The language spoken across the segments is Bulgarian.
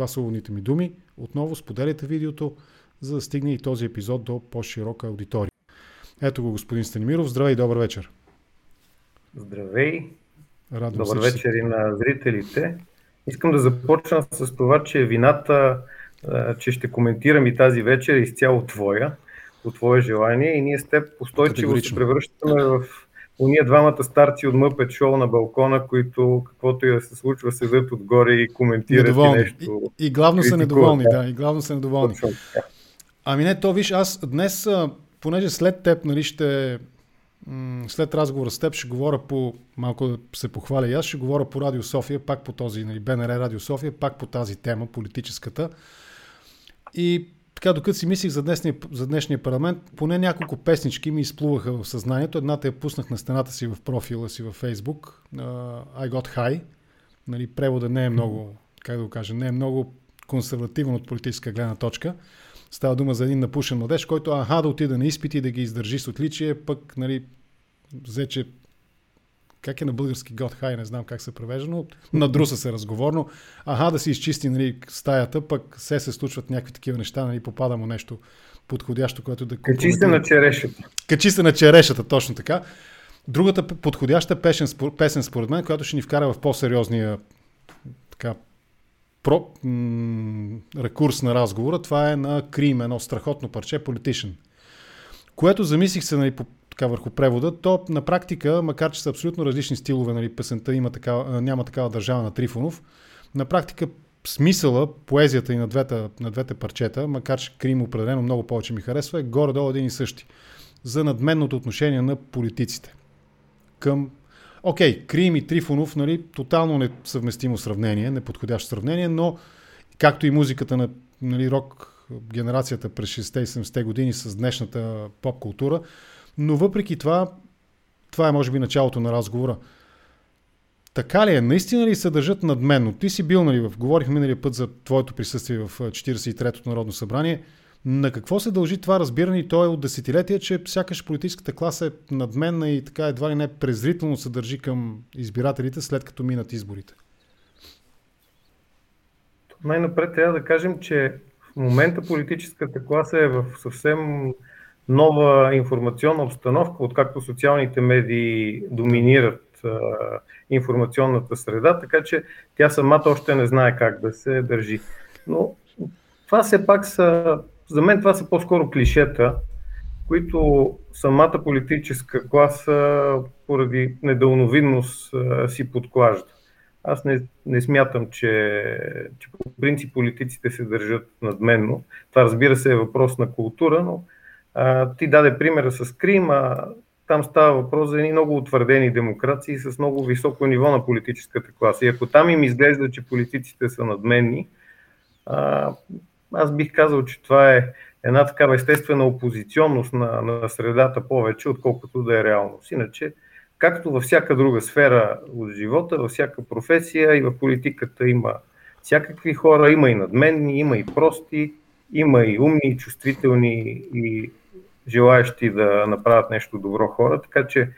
Това са уводните ми думи. Отново споделяйте видеото, за да стигне и този епизод до по-широка аудитория. Ето го, господин Станимиров. Здравей и добър вечер. Здравей. Радвам добър се, вечер и на зрителите. Искам да започна с това, че вината, че ще коментирам и тази вечер е изцяло твоя, по твое желание и ние с теб устойчиво се превръщаме в уния двамата старци от Мъпет шоу на балкона, които каквото и да се случва, седят отгоре и коментират недоволни. и нещо. И, и главно са недоволни, да, и главно са недоволни. Точно, Ами не, то виж, аз днес, понеже след теб, нали, ще, след разговора с теб ще говоря по, малко да се похваля и аз, ще говоря по Радио София, пак по този, нали, БНР Радио София, пак по тази тема, политическата. И така, докато си мислих за днешния, за днешния парламент, поне няколко песнички ми изплуваха в съзнанието. Едната я пуснах на стената си в профила си във Facebook. Uh, I Got High. Нали, превода не е много, как да го кажа, не е много консервативен от политическа гледна точка. Става дума за един напушен младеж, който аха да отида на изпити да ги издържи с отличие, пък нали, взе, че как е на български God High, не знам как се превежда, но надруса се разговорно. Аха да си изчисти нали, стаята, пък се се случват някакви такива неща, нали, попада му нещо подходящо, което да... Качи се на черешата. Качи се на черешата, точно така. Другата подходяща песен, песен според мен, която ще ни вкара в по-сериозния така, про, м- рекурс на разговора, това е на Крим, едно страхотно парче, Politician. Което замислих се нали, по, така, върху превода, то на практика, макар че са абсолютно различни стилове, нали, песента има такава, няма такава държава на Трифонов, на практика смисъла, поезията и на двете, на двете парчета, макар че Крим определено много повече ми харесва, е горе-долу един и същи. За надменното отношение на политиците към Окей, okay, Крим и Трифонов, нали, тотално несъвместимо сравнение, неподходящо сравнение, но както и музиката на нали, рок генерацията през 60 70 години с днешната поп култура, но въпреки това, това е може би началото на разговора. Така ли е? Наистина ли се държат надменно? Ти си бил, нали, в, говорихме миналия път за твоето присъствие в 43-то Народно събрание – на какво се дължи това разбиране и то е от десетилетия, че сякаш политическата класа е надменна и така едва ли не презрително се държи към избирателите след като минат изборите? Най-напред трябва да кажем, че в момента политическата класа е в съвсем нова информационна обстановка, откакто социалните медии доминират а, информационната среда, така че тя самата още не знае как да се държи. Но това все пак са за мен това са по-скоро клишета, които самата политическа класа поради недълновидност си подклажда. Аз не, не смятам, че, че по принцип политиците се държат надменно. Това разбира се е въпрос на култура, но ти даде примера с Крим, а там става въпрос за едни много утвърдени демокрации с много високо ниво на политическата класа. И ако там им изглежда, че политиците са надменни, аз бих казал, че това е една такава естествена опозиционност на, на средата повече, отколкото да е реалност. Иначе, както във всяка друга сфера от живота, във всяка професия и в политиката има всякакви хора, има и надменни, има и прости, има и умни, и чувствителни и желаящи да направят нещо добро хора, така че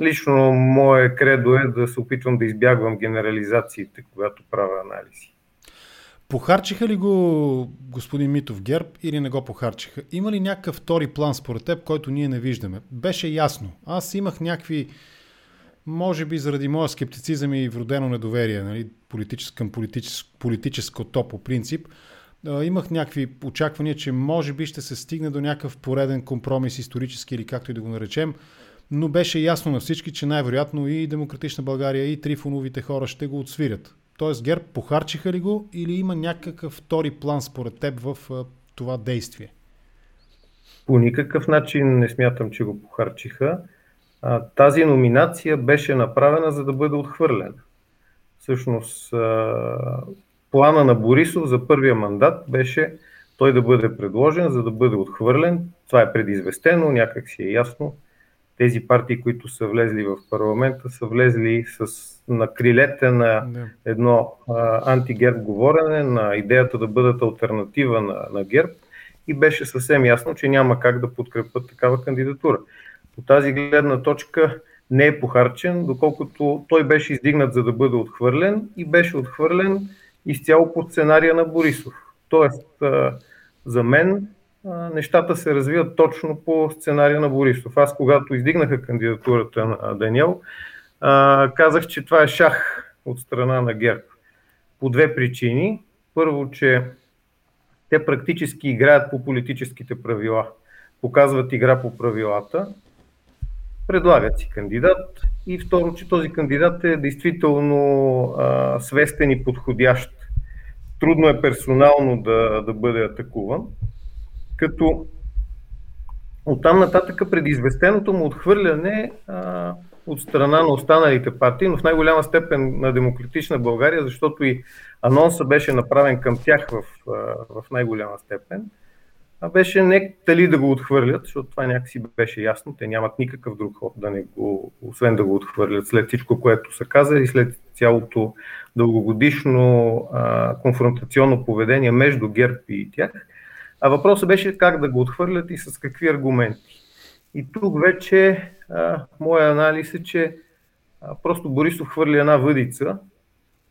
лично мое кредо е да се опитвам да избягвам генерализациите, когато правя анализи. Похарчиха ли го господин Митов Герб или не го похарчиха? Има ли някакъв втори план според теб, който ние не виждаме? Беше ясно. Аз имах някакви, може би заради моя скептицизъм и вродено недоверие нали, политическ, към политическ, политическо то по принцип, имах някакви очаквания, че може би ще се стигне до някакъв пореден компромис исторически или както и да го наречем, но беше ясно на всички, че най-вероятно и Демократична България и Трифоновите хора ще го отсвирят. Тоест ГЕРБ похарчиха ли го или има някакъв втори план според теб в това действие? По никакъв начин не смятам, че го похарчиха. Тази номинация беше направена за да бъде отхвърлена. Всъщност, плана на Борисов за първия мандат беше той да бъде предложен, за да бъде отхвърлен. Това е предизвестено, някак си е ясно тези партии, които са влезли в парламента, са влезли с, на крилете на едно а, антигерб говорене, на идеята да бъдат альтернатива на, на герб и беше съвсем ясно, че няма как да подкрепят такава кандидатура. По тази гледна точка не е похарчен, доколкото той беше издигнат за да бъде отхвърлен и беше отхвърлен изцяло по сценария на Борисов. Тоест, за мен нещата се развиват точно по сценария на Борисов. Аз, когато издигнаха кандидатурата на Даниел, казах, че това е шах от страна на ГЕРБ. По две причини. Първо, че те практически играят по политическите правила. Показват игра по правилата, предлагат си кандидат. И второ, че този кандидат е действително а, свестен и подходящ. Трудно е персонално да, да бъде атакуван, като оттам нататък предизвестеното му отхвърляне а, от страна на останалите партии, но в най-голяма степен на Демократична България, защото и анонса беше направен към тях в, в най-голяма степен, беше не дали да го отхвърлят, защото това някакси беше ясно, те нямат никакъв друг ход да не го, освен да го отхвърлят след всичко, което са казали, след цялото дългогодишно а, конфронтационно поведение между ГЕРБ и тях. А въпросът беше как да го отхвърлят и с какви аргументи. И тук вече а, моя анализ е, че а, просто Борисов хвърли една въдица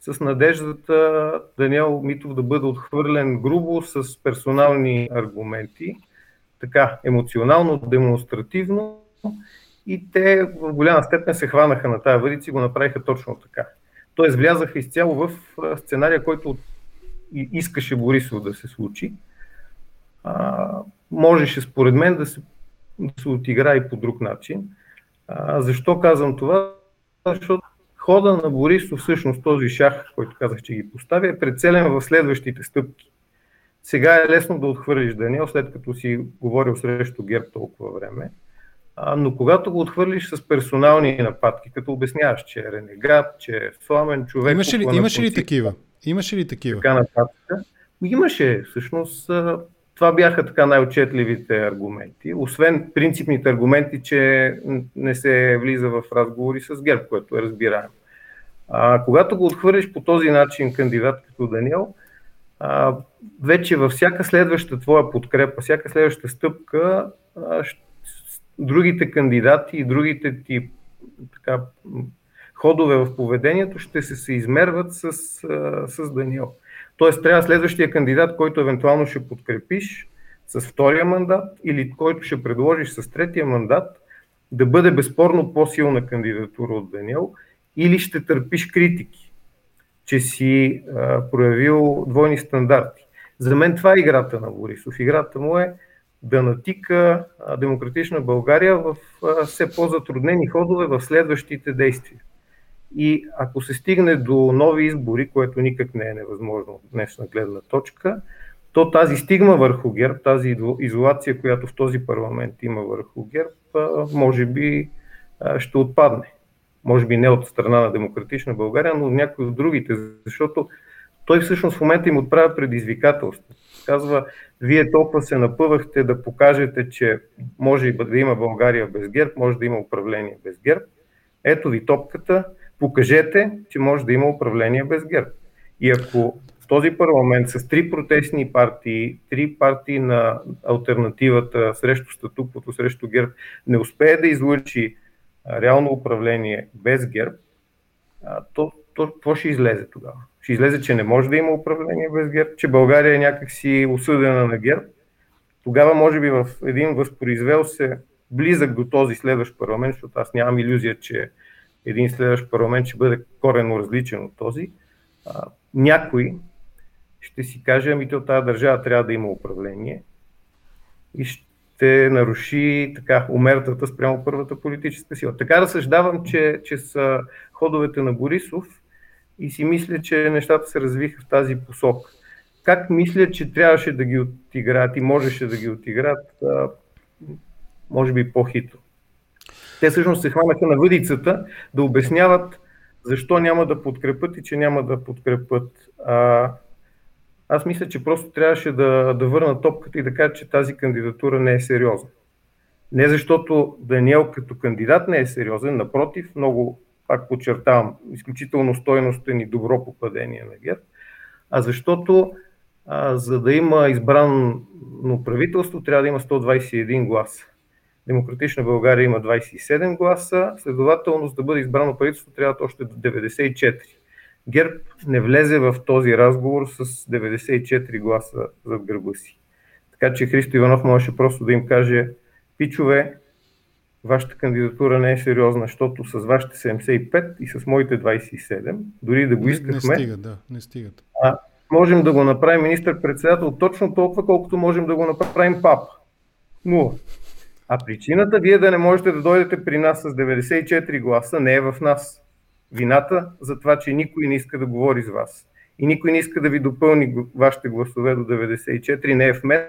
с надеждата Даниел Митов да бъде отхвърлен грубо с персонални аргументи, така емоционално, демонстративно и те в голяма степен се хванаха на тази въдица и го направиха точно така. Тоест влязаха изцяло в сценария, който искаше Борисов да се случи. А, можеше според мен да се да се отигра и по друг начин. А, защо казвам това? Защото хода на Борисов, всъщност този шах, който казах, че ги поставя, е прецелен в следващите стъпки. Сега е лесно да отхвърлиш Даниел, след като си говорил срещу ГЕРБ толкова време. А, но когато го отхвърлиш с персонални нападки, като обясняваш, че е ренегат, че е сламен човек... Имаше ли, имаше ли такива? Имаше ли такива? Така нататък. Имаше, всъщност, това бяха така най-отчетливите аргументи, освен принципните аргументи, че не се влиза в разговори с ГЕРБ, което е разбираемо. А, когато го отхвърлиш по този начин кандидат като Даниел, а, вече във всяка следваща твоя подкрепа, всяка следваща стъпка, а, другите кандидати и другите ти така, ходове в поведението ще се, се измерват с, с Даниел. Тоест трябва следващия кандидат, който евентуално ще подкрепиш с втория мандат или който ще предложиш с третия мандат, да бъде безспорно по-силна кандидатура от Даниел или ще търпиш критики, че си а, проявил двойни стандарти. За мен това е играта на Борисов. Играта му е да натика демократична България в все по-затруднени ходове в следващите действия. И ако се стигне до нови избори, което никак не е невъзможно от днешна гледна точка, то тази стигма върху ГЕРБ, тази изолация, която в този парламент има върху ГЕРБ, може би ще отпадне. Може би не от страна на Демократична България, но от някои от другите, защото той всъщност в момента им отправя предизвикателство. Казва, вие толкова се напъвахте да покажете, че може да има България без ГЕРБ, може да има управление без ГЕРБ. Ето ви топката, покажете, че може да има управление без ГЕРБ. И ако в този парламент с три протестни партии, три партии на альтернативата срещу статуквото, срещу ГЕРБ, не успее да излучи реално управление без ГЕРБ, то, то какво ще излезе тогава? Ще излезе, че не може да има управление без ГЕРБ, че България е някакси осъдена на ГЕРБ. Тогава, може би, в един възпроизвел се близък до този следващ парламент, защото аз нямам иллюзия, че един следващ парламент ще бъде коренно различен от този, а, някой ще си каже, ами то тази държава трябва да има управление и ще наруши така умертата спрямо първата политическа сила. Така разсъждавам, че, че са ходовете на Борисов и си мисля, че нещата се развиха в тази посока. Как мисля, че трябваше да ги отиграят и можеше да ги отиграят, може би по-хитро. Те всъщност се хванаха на въдицата да обясняват защо няма да подкрепят и че няма да подкрепят. А, аз мисля, че просто трябваше да, да върна топката и да кажа, че тази кандидатура не е сериозна. Не защото Даниел като кандидат не е сериозен, напротив, много, пак подчертавам, изключително стойностен и добро попадение на ГЕРБ, а защото а, за да има избрано правителство, трябва да има 121 гласа. Демократична България има 27 гласа, следователно за да бъде избрано правителство трябва още 94. ГЕРБ не влезе в този разговор с 94 гласа зад гърба си. Така че Христо Иванов можеше просто да им каже, пичове, вашата кандидатура не е сериозна, защото с вашите 75 и с моите 27, дори да го искахме... Не, стигат, да, не стигат. А, можем да го направим министър-председател точно толкова, колкото можем да го направим папа. Нула. А причината вие да не можете да дойдете при нас с 94 гласа не е в нас. Вината за това, че никой не иска да говори с вас. И никой не иска да ви допълни вашите гласове до 94, не е в мен,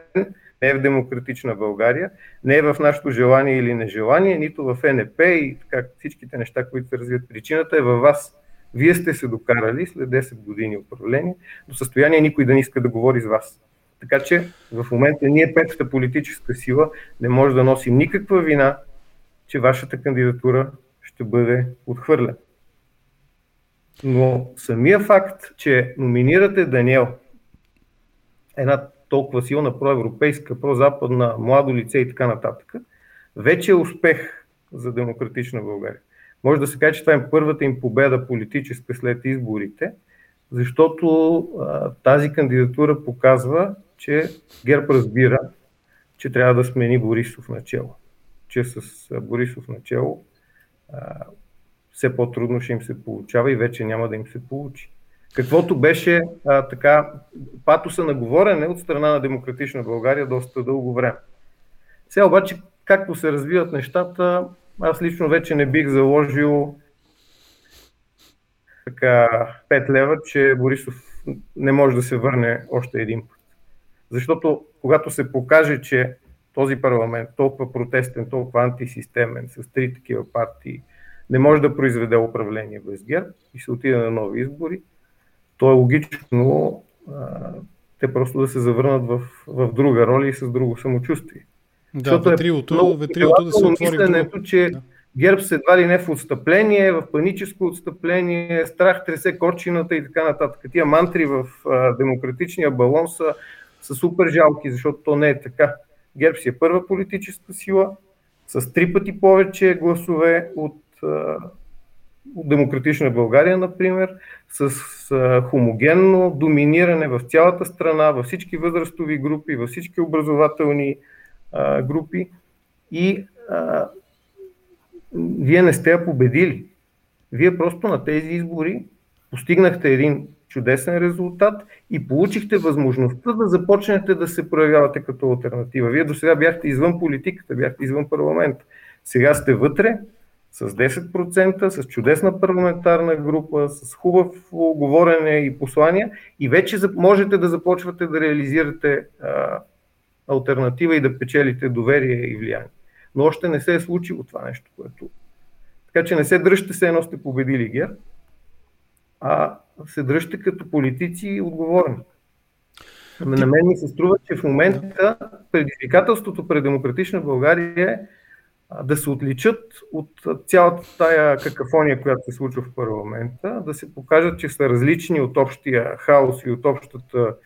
не е в демократична България, не е в нашето желание или нежелание, нито в НП и така, всичките неща, които се развият. Причината е във вас. Вие сте се докарали след 10 години управление до състояние никой да не иска да говори с вас. Така че в момента ние, петата политическа сила, не може да носим никаква вина, че вашата кандидатура ще бъде отхвърлена. Но самия факт, че номинирате Даниел, една толкова силна проевропейска, прозападна, младо лице и така нататък, вече е успех за демократична България. Може да се каже, че това е първата им победа политическа след изборите, защото а, тази кандидатура показва, че ГЕРБ разбира, че трябва да смени Борисов начало. Че с Борисов начало а, все по-трудно ще им се получава и вече няма да им се получи. Каквото беше а, така патоса на говорене от страна на Демократична България доста дълго време. Сега обаче, както се развиват нещата, аз лично вече не бих заложил така 5 лева, че Борисов не може да се върне още един път. Защото когато се покаже, че този парламент, толкова протестен, толкова антисистемен, с три такива партии, не може да произведе управление без ГЕРБ и се отиде на нови избори, то е логично а, те просто да се завърнат в, в друга роля и с друго самочувствие. Да, Защото ветрилото, е ветрилото да се отвори мисленето, че да. ГЕРБ се едва ли не в отстъпление, в паническо отстъпление, страх тресе корчината и така нататък. Тия мантри в а, демократичния балон са, са супер жалки, защото то не е така. ГЕРБ си е първа политическа сила, с три пъти повече гласове от от Демократична България, например, с хомогенно доминиране в цялата страна, във всички възрастови групи, във всички образователни а, групи и а, вие не сте я победили. Вие просто на тези избори постигнахте един чудесен резултат и получихте възможността да започнете да се проявявате като альтернатива. Вие до сега бяхте извън политиката, бяхте извън парламента. Сега сте вътре, с 10%, с чудесна парламентарна група, с хубаво говорене и послания и вече можете да започвате да реализирате а, альтернатива и да печелите доверие и влияние. Но още не се е случило това нещо, което... Така че не се дръжте се едно сте победили ГЕР, а се дръжте като политици и отговорни. Ами на мен ми се струва, че в момента предизвикателството пред демократична България е да се отличат от цялата тая какафония, която се случва в парламента, да се покажат, че са различни от общия хаос и от общата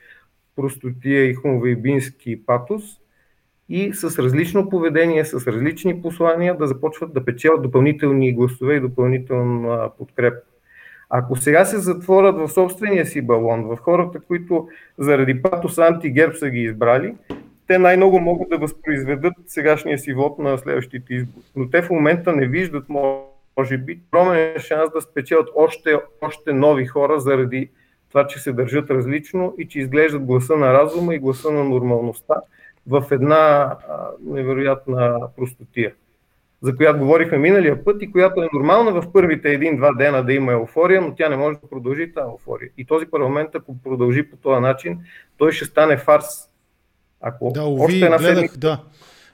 простотия и хумвейбински патос и с различно поведение, с различни послания да започват да печелят допълнителни гласове и допълнителна подкрепа. Ако сега се затворят в собствения си балон, в хората, които заради патос антигерб са ги избрали, те най-много могат да възпроизведат сегашния си вод на следващите избори. Но те в момента не виждат, може би, огромен шанс да спечелят още, още нови хора заради това, че се държат различно и че изглеждат гласа на разума и гласа на нормалността в една а, невероятна простотия, за която говорихме миналия път и която е нормална в първите един-два дена да има еуфория, но тя не може да продължи тази еуфория. И този парламент, ако продължи по този начин, той ще стане фарс ако да, уви, още една гледах, седмица... да.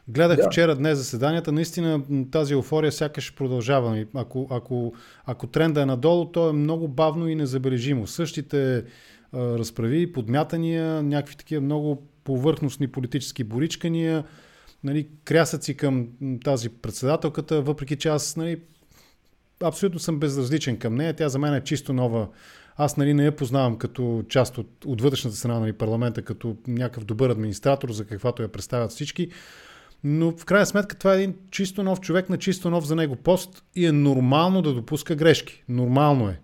Гледах да. вчера, днес заседанията, наистина тази еуфория сякаш продължава. Ако, ако, ако тренда е надолу, то е много бавно и незабележимо. Същите а, разправи, подмятания, някакви такива много повърхностни политически боричкания, нали, крясъци към тази председателката, въпреки че аз нали, абсолютно съм безразличен към нея. Тя за мен е чисто нова аз нали, не я познавам като част от, от вътрешната страна на нали, парламента, като някакъв добър администратор, за каквато я представят всички. Но в крайна сметка това е един чисто нов човек на чисто нов за него пост и е нормално да допуска грешки. Нормално е.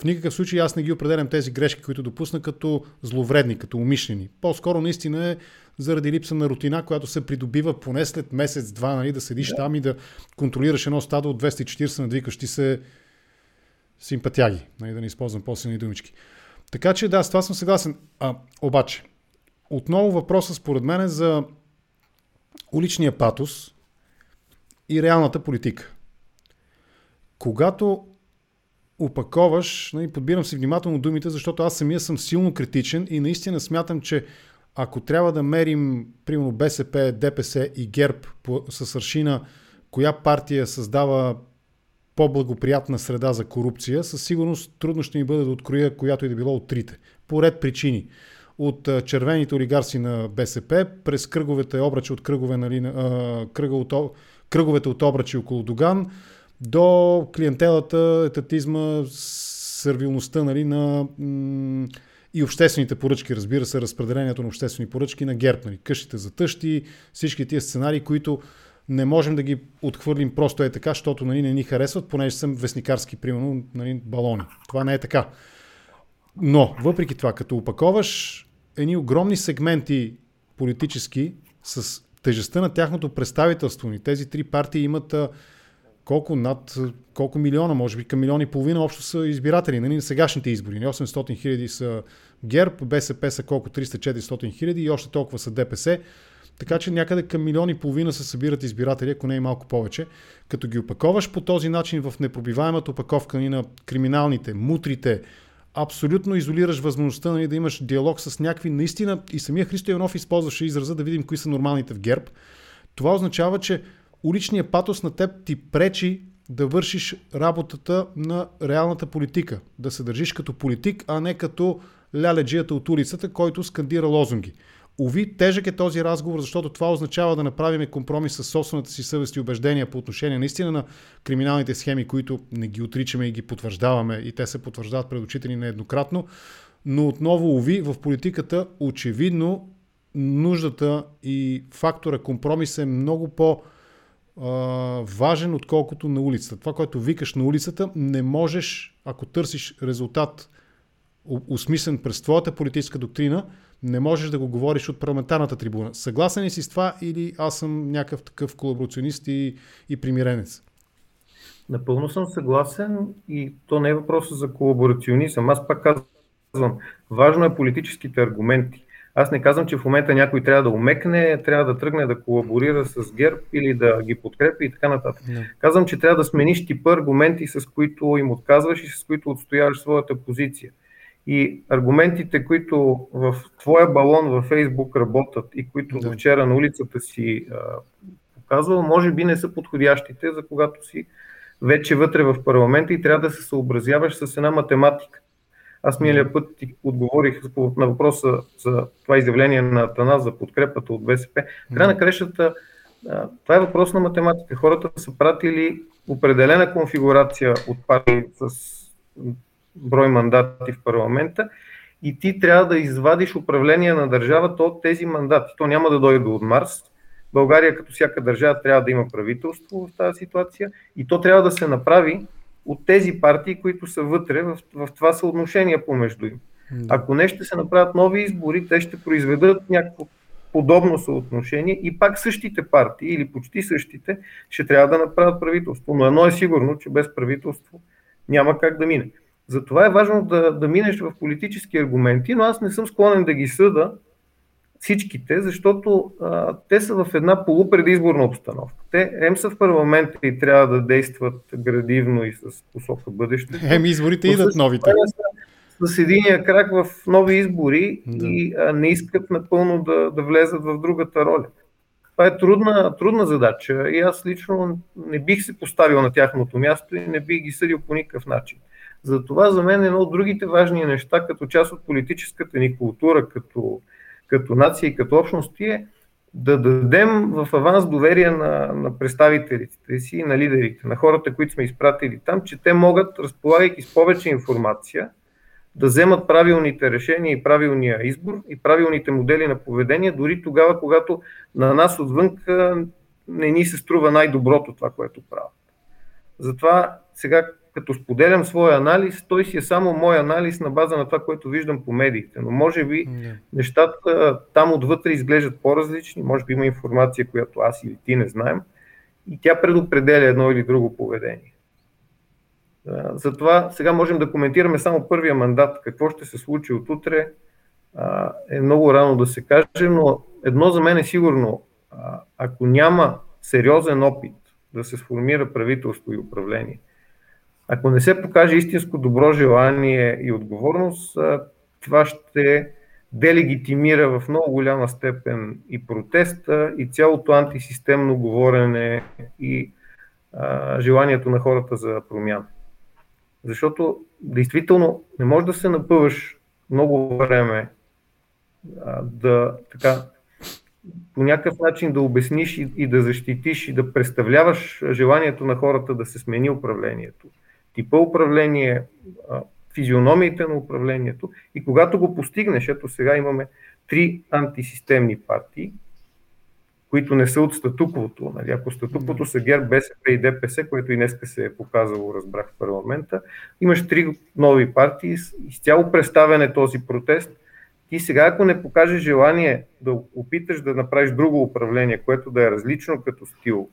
В никакъв случай аз не ги определям тези грешки, които допусна като зловредни, като умишлени. По-скоро наистина е заради липса на рутина, която се придобива поне след месец-два, нали, да седиш да. там и да контролираш едно стадо от 240 надвикащи се симпатяги, нали, да не използвам по-силни думички. Така че да, с това съм съгласен. А, обаче, отново въпросът според мен е за уличния патос и реалната политика. Когато опаковаш, нали, подбирам си внимателно думите, защото аз самия съм силно критичен и наистина смятам, че ако трябва да мерим, примерно БСП, ДПС и ГЕРБ по, с аршина, коя партия създава по-благоприятна среда за корупция, със сигурност трудно ще ни бъде да откроя която и да било от трите. По ред причини. От червените олигарси на БСП, през кръговете обръчи от кръгове, нали, кръговете от обръчи около Доган, до клиентелата, етатизма, сервилността нали, на и обществените поръчки, разбира се, разпределението на обществени поръчки на ГЕРБ. Нали, къщите за тъщи, всички тия сценарии, които не можем да ги отхвърлим просто е така, защото нали, не ни харесват, понеже съм вестникарски, примерно, нали, балони. Това не е така. Но, въпреки това, като опаковаш едни огромни сегменти политически с тежестта на тяхното представителство ни, тези три партии имат колко над колко милиона, може би към милиони и половина общо са избиратели нали, на сегашните избори. 800 хиляди са ГЕРБ, БСП са колко 300-400 хиляди и още толкова са ДПС. Така че някъде към милиони и половина се събират избиратели, ако не и малко повече. Като ги опаковаш по този начин в непробиваемата опаковка нали, на криминалните, мутрите, абсолютно изолираш възможността нали, да имаш диалог с някакви наистина и самия Христо Иванов използваше израза да видим кои са нормалните в ГЕРБ. Това означава, че уличният патос на теб ти пречи да вършиш работата на реалната политика. Да се държиш като политик, а не като ляледжията от улицата, който скандира лозунги. Ови, тежък е този разговор, защото това означава да направим компромис с собствената си съвест и убеждения по отношение наистина на криминалните схеми, които не ги отричаме и ги потвърждаваме и те се потвърждават пред очите нееднократно. Но отново, ови, в политиката очевидно нуждата и фактора компромис е много по- важен, отколкото на улицата. Това, което викаш на улицата, не можеш, ако търсиш резултат осмислен през твоята политическа доктрина, не можеш да го говориш от парламентарната трибуна. Съгласен ли си с това или аз съм някакъв такъв колаборационист и, и примиренец? Напълно съм съгласен и то не е въпрос за колаборационизъм. Аз пак казвам, важно е политическите аргументи. Аз не казвам, че в момента някой трябва да умекне, трябва да тръгне да колаборира с ГЕРБ или да ги подкрепи и така нататък. Не. Казвам, че трябва да смениш типа аргументи, с които им отказваш и с които отстояваш своята позиция. И аргументите, които в твоя балон във Фейсбук работят и които да. вчера на улицата си а, показвал, може би не са подходящите, за когато си вече вътре в парламента и трябва да се съобразяваш с една математика. Аз миналия път ти отговорих на въпроса за това изявление на Тана за подкрепата от БСП. Край на крешата, това е въпрос на математика. Хората са пратили определена конфигурация от партии с брой мандати в парламента и ти трябва да извадиш управление на държавата от тези мандати. То няма да дойде от Марс. България, като всяка държава, трябва да има правителство в тази ситуация и то трябва да се направи от тези партии, които са вътре в, в това съотношение помежду им. Ако не ще се направят нови избори, те ще произведат някакво подобно съотношение и пак същите партии или почти същите ще трябва да направят правителство. Но едно е сигурно, че без правителство няма как да мине. Затова е важно да, да минеш в политически аргументи, но аз не съм склонен да ги съда всичките, защото а, те са в една полупредизборна обстановка. Те ем са в парламента и трябва да действат градивно и с посока бъдеще. Ем изборите идат новите. С, с единия крак в нови избори да. и а, не искат напълно да, да влезат в другата роля. Това е трудна, трудна задача и аз лично не бих се поставил на тяхното място и не бих ги съдил по никакъв начин. Затова за мен едно от другите важни неща, като част от политическата ни култура, като като нация и като общности е да дадем в аванс доверие на, на представителите си и на лидерите, на хората, които сме изпратили там, че те могат, разполагайки с повече информация, да вземат правилните решения и правилния избор и правилните модели на поведение, дори тогава, когато на нас отвън не ни се струва най-доброто това, което правят. Затова сега като споделям своя анализ, той си е само мой анализ на база на това, което виждам по медиите. Но може би yeah. нещата там отвътре изглеждат по-различни, може би има информация, която аз или ти не знаем и тя предопределя едно или друго поведение. Затова сега можем да коментираме само първия мандат. Какво ще се случи от утре е много рано да се каже, но едно за мен е сигурно. Ако няма сериозен опит да се сформира правителство и управление, ако не се покаже истинско добро желание и отговорност, това ще делегитимира в много голяма степен и протеста, и цялото антисистемно говорене и а, желанието на хората за промяна. Защото действително не може да се напъваш много време а, да така по някакъв начин да обясниш и, и да защитиш и да представляваш желанието на хората да се смени управлението. Типа управление, физиономиите на управлението и когато го постигнеш, ето сега имаме три антисистемни партии, които не са от статуквото. Нали? Ако статуквото са ГЕРБ, БСП и ДПС, което и днеска се е показало, разбрах в парламента, имаш три нови партии, изцяло представяне този протест. Ти сега, ако не покажеш желание да опиташ да направиш друго управление, което да е различно като стил,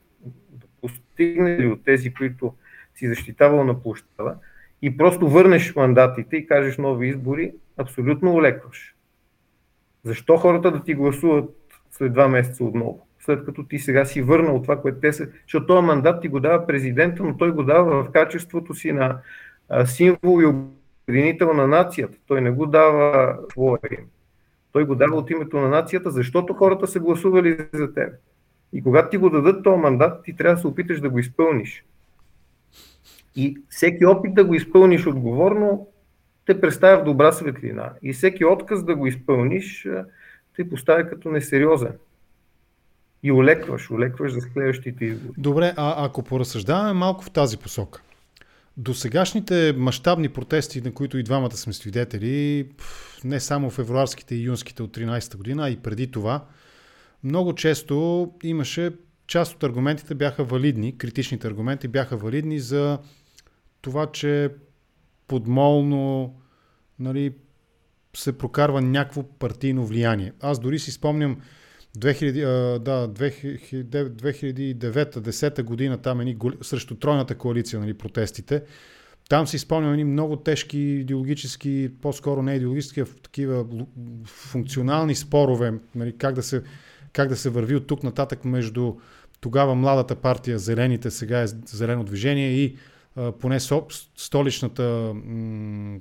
да постигне ли от тези, които си защитавал на площада, и просто върнеш мандатите и кажеш нови избори, абсолютно олекваш. Защо хората да ти гласуват след два месеца отново? След като ти сега си върнал това, което те са. Защото този мандат ти го дава президента, но той го дава в качеството си на символ и обединител на нацията. Той не го дава своя им. Той го дава от името на нацията, защото хората са гласували за теб. И когато ти го дадат този мандат, ти трябва да се опиташ да го изпълниш. И всеки опит да го изпълниш отговорно те представя в добра светлина. И всеки отказ да го изпълниш те поставя като несериозен. И олекваш, олекваш за следващите избори. Добре, а ако поразсъждаваме малко в тази посока. До сегашните мащабни протести, на които и двамата сме свидетели, не само февруарските и юнските от 13-та година, а и преди това, много често имаше, част от аргументите бяха валидни, критичните аргументи бяха валидни за това, че подмолно нали, се прокарва някакво партийно влияние. Аз дори си спомням 2000, да, 2009-2010 година, там ни, срещу тройната коалиция, нали, протестите. Там си спомням едни много тежки идеологически, по-скоро не идеологически, а такива функционални спорове, нали, как, да се, как да се върви от тук нататък между тогава младата партия Зелените, сега е Зелено движение и поне столичната,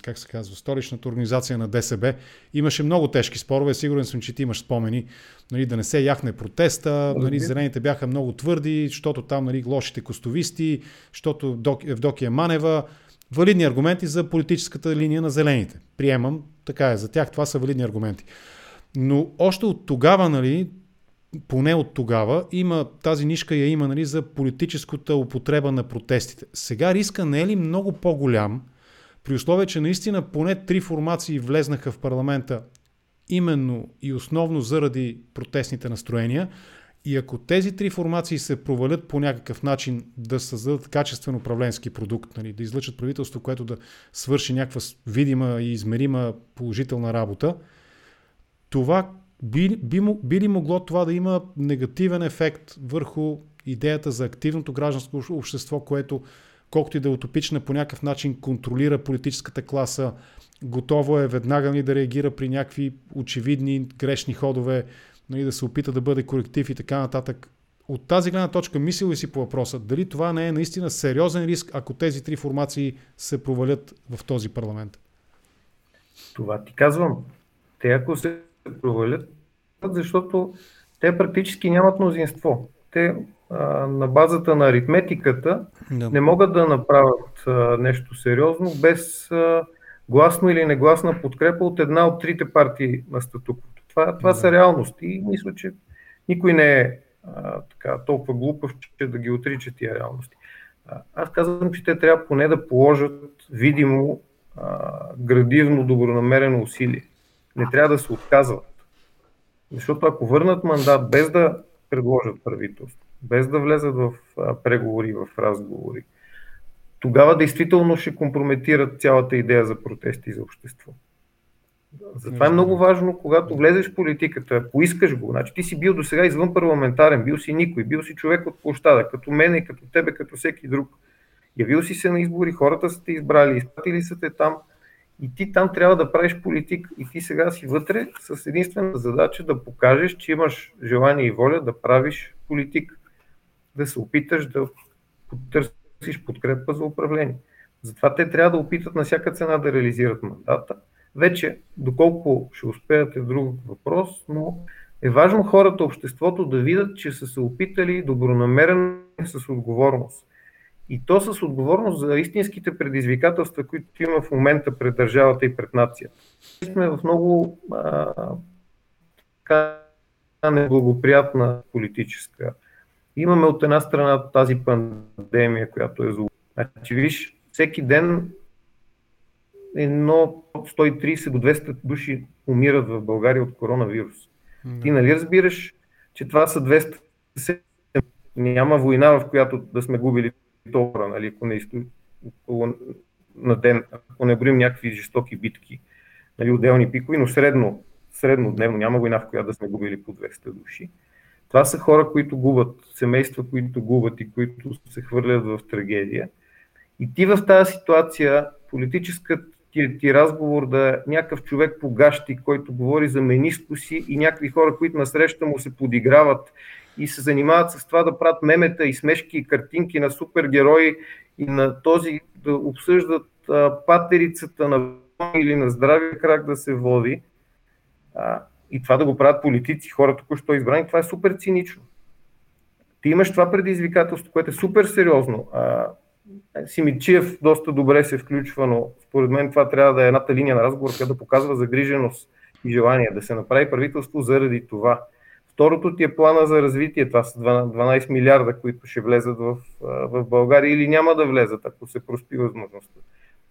как се казва, столичната организация на ДСБ имаше много тежки спорове. Сигурен съм, че ти имаш спомени нали, да не се яхне протеста. Нали, зелените бяха много твърди, защото там нали, лошите костовисти, защото Евдокия Манева. Валидни аргументи за политическата линия на зелените. Приемам, така е, за тях това са валидни аргументи. Но още от тогава, нали, поне от тогава, има, тази нишка я има нали, за политическата употреба на протестите. Сега риска не е ли много по-голям, при условие, че наистина поне три формации влезнаха в парламента именно и основно заради протестните настроения. И ако тези три формации се провалят по някакъв начин да създадат качествен управленски продукт, нали, да излъчат правителство, което да свърши някаква видима и измерима положителна работа, това би, би, би ли могло това да има негативен ефект върху идеята за активното гражданско общество, което колкото и да е утопична, по някакъв начин контролира политическата класа, готово е веднага нали, да реагира при някакви очевидни грешни ходове, нали, да се опита да бъде коректив и така нататък. От тази гледна точка, мислил ли си по въпроса, дали това не е наистина сериозен риск, ако тези три формации се провалят в този парламент? Това ти казвам. Те ако се провалят, защото те практически нямат мнозинство. Те а, на базата на аритметиката да. не могат да направят а, нещо сериозно без а, гласно или негласна подкрепа от една от трите партии на статуквото. Това, това да. са реалности и мисля, че никой не е а, така, толкова глупав, че да ги отрича тия реалности. А, аз казвам, че те трябва поне да положат видимо, а, градивно, добронамерено усилие. Не трябва да се отказват. Защото ако върнат мандат без да предложат правителство, без да влезат в преговори, в разговори, тогава действително ще компрометират цялата идея за протести за общество. Затова е много важно, когато влезеш в политиката, поискаш го. Значи ти си бил до сега извън парламентарен, бил си никой, бил си човек от площада, като мене, като тебе, като всеки друг. Явил си се на избори, хората са те избрали, изпратили са те там и ти там трябва да правиш политик и ти сега си вътре с единствената задача да покажеш, че имаш желание и воля да правиш политик, да се опиташ да потърсиш подкрепа за управление. Затова те трябва да опитат на всяка цена да реализират мандата. Вече, доколко ще успеят е друг въпрос, но е важно хората, обществото да видят, че са се опитали добронамерено с отговорност. И то с отговорност за истинските предизвикателства, които има в момента пред държавата и пред нацията. Сме в много а, така неблагоприятна политическа. Имаме от една страна тази пандемия, която е зло. Значи, виж, всеки ден едно 130 до 200 души умират в България от коронавирус. Да. Ти нали разбираш, че това са 200 няма война, в която да сме губили долара, нали, ако не на ден, ако не броим някакви жестоки битки, нали, отделни пикови, но средно, средно дневно няма война, в която да сме губили по 200 души. Това са хора, които губят, семейства, които губят и които се хвърлят в трагедия. И ти в тази ситуация, политическът ти, ти разговор да някакъв човек по гащи, който говори за мениско си и някакви хора, които насреща му се подиграват и се занимават с това да правят мемета и смешки и картинки на супергерои и на този да обсъждат а, патерицата на или на здравия крак да се води. А, и това да го правят политици, хора току-що избрани, това е супер цинично. Ти имаш това предизвикателство, което е супер сериозно. А, Симичиев доста добре се включва, но според мен това трябва да е едната линия на разговор, която да показва загриженост и желание да се направи правителство заради това. Второто ти е плана за развитие. Това са 12 милиарда, които ще влезат в, в България или няма да влезат, ако се проспи възможността.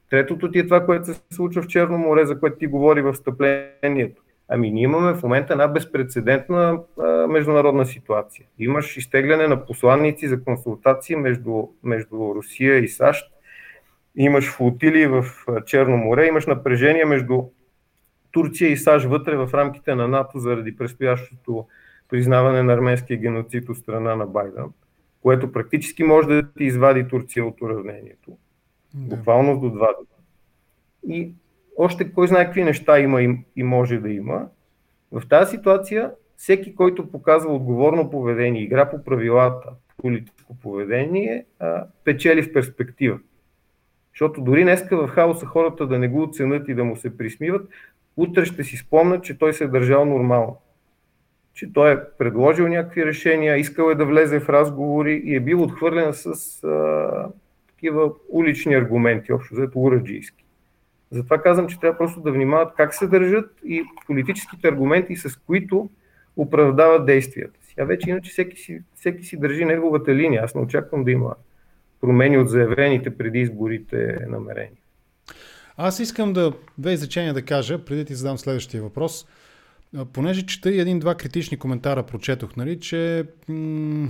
Третото ти е това, което се случва в Черно море, за което ти говори в встъплението. Ами ние имаме в момента една безпредседентна международна ситуация. Имаш изтегляне на посланници за консултации между, между Русия и САЩ. Имаш флотили в Черно море, имаш напрежение между Турция и САЩ вътре в рамките на НАТО заради предстоящото признаване на арменския геноцид от страна на Байден, което практически може да ти извади Турция от уравнението. Буквално до два И още кой знае какви неща има и, и може да има. В тази ситуация всеки, който показва отговорно поведение, игра по правилата, политическо поведение, печели в перспектива. Защото дори днеска в хаоса хората да не го оценят и да му се присмиват, утре ще си спомнят, че той се е държал нормално. Че той е предложил някакви решения, искал е да влезе в разговори и е бил отхвърлен с а, такива улични аргументи, общо взето ураджийски. Затова казвам, че трябва просто да внимават как се държат и политическите аргументи, с които оправдават действията си. А вече иначе всеки си, всеки си държи неговата линия. Аз не очаквам да има промени от заявените преди изборите намерения. Аз искам да две изречения да кажа, преди ти задам следващия въпрос. Понеже чета и един-два критични коментара прочетох, нали, че м-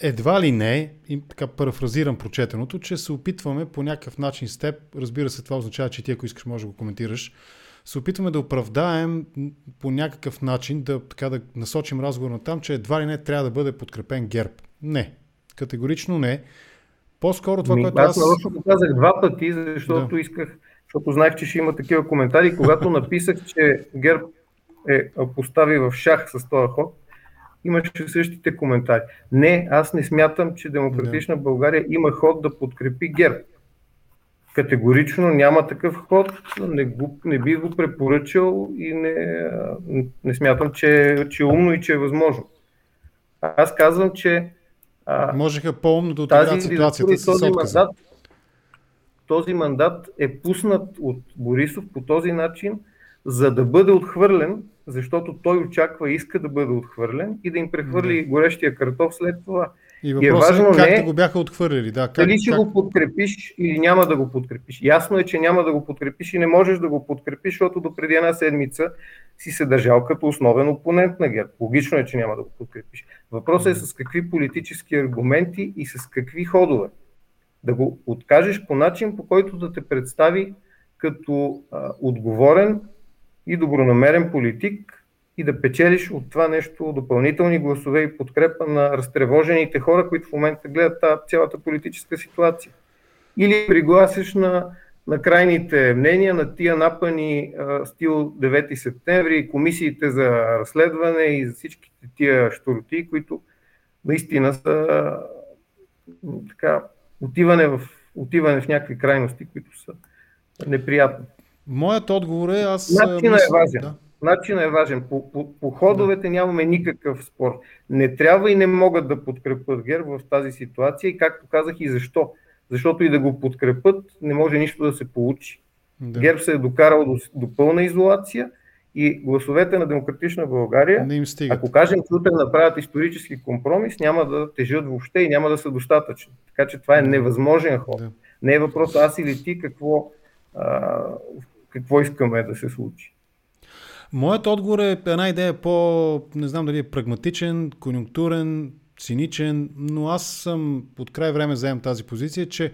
едва ли не, и така парафразирам прочетеното, че се опитваме по някакъв начин с теб, разбира се, това означава, че ти ако искаш може да го коментираш, се опитваме да оправдаем по някакъв начин, да, така, да насочим разговор на там, че едва ли не трябва да бъде подкрепен герб. Не. Категорично не. По-скоро това, Ми, което аз... Аз нарочно го казах два пъти, защото да. исках, защото знаех, че ще има такива коментари. Когато написах, че герб е постави в шах с този ход, имаше същите коментари. Не, аз не смятам, че Демократична България има ход да подкрепи ГЕРБ. Категорично няма такъв ход, не, го, не би го препоръчал и не, не смятам, че, че е умно и че е възможно. Аз казвам, че а, Можеха по-умно да отиграят ситуацията с този мандат, този мандат е пуснат от Борисов по този начин, за да бъде отхвърлен защото той очаква и иска да бъде отхвърлен и да им прехвърли да. горещия картоф след това. И въпросът е, важно е как не, да го бяха отхвърлили. Да, как, дали ще как... го подкрепиш или няма да го подкрепиш. Ясно е, че няма да го подкрепиш и не можеш да го подкрепиш, защото до преди една седмица си се държал като основен опонент на ГЕРБ. Логично е, че няма да го подкрепиш. Въпросът е с какви политически аргументи и с какви ходове. Да го откажеш по начин, по който да те представи като а, отговорен и добронамерен политик и да печелиш от това нещо допълнителни гласове и подкрепа на разтревожените хора, които в момента гледат цялата политическа ситуация. Или пригласиш на, на крайните мнения, на тия напани а, стил 9 септември, комисиите за разследване и за всичките тия штороти, които наистина са така, отиване в, отиване в някакви крайности, които са неприятни. Моят отговор е аз... Начинът е важен. Да. Начинът е важен. По, по, по ходовете да. нямаме никакъв спор. Не трябва и не могат да подкрепят ГЕРБ в тази ситуация и както казах и защо. Защото и да го подкрепят не може нищо да се получи. Да. ГЕРБ се е докарал до, до пълна изолация и гласовете на Демократична България, не им ако кажем, че утре направят исторически компромис, няма да тежат въобще и няма да са достатъчни. Така че това е невъзможен ход. Да. Не е въпрос аз или ти какво, а, какво искаме да се случи. Моят отговор е една идея по, не знам дали е прагматичен, конюнктурен, циничен, но аз съм от край време заем тази позиция, че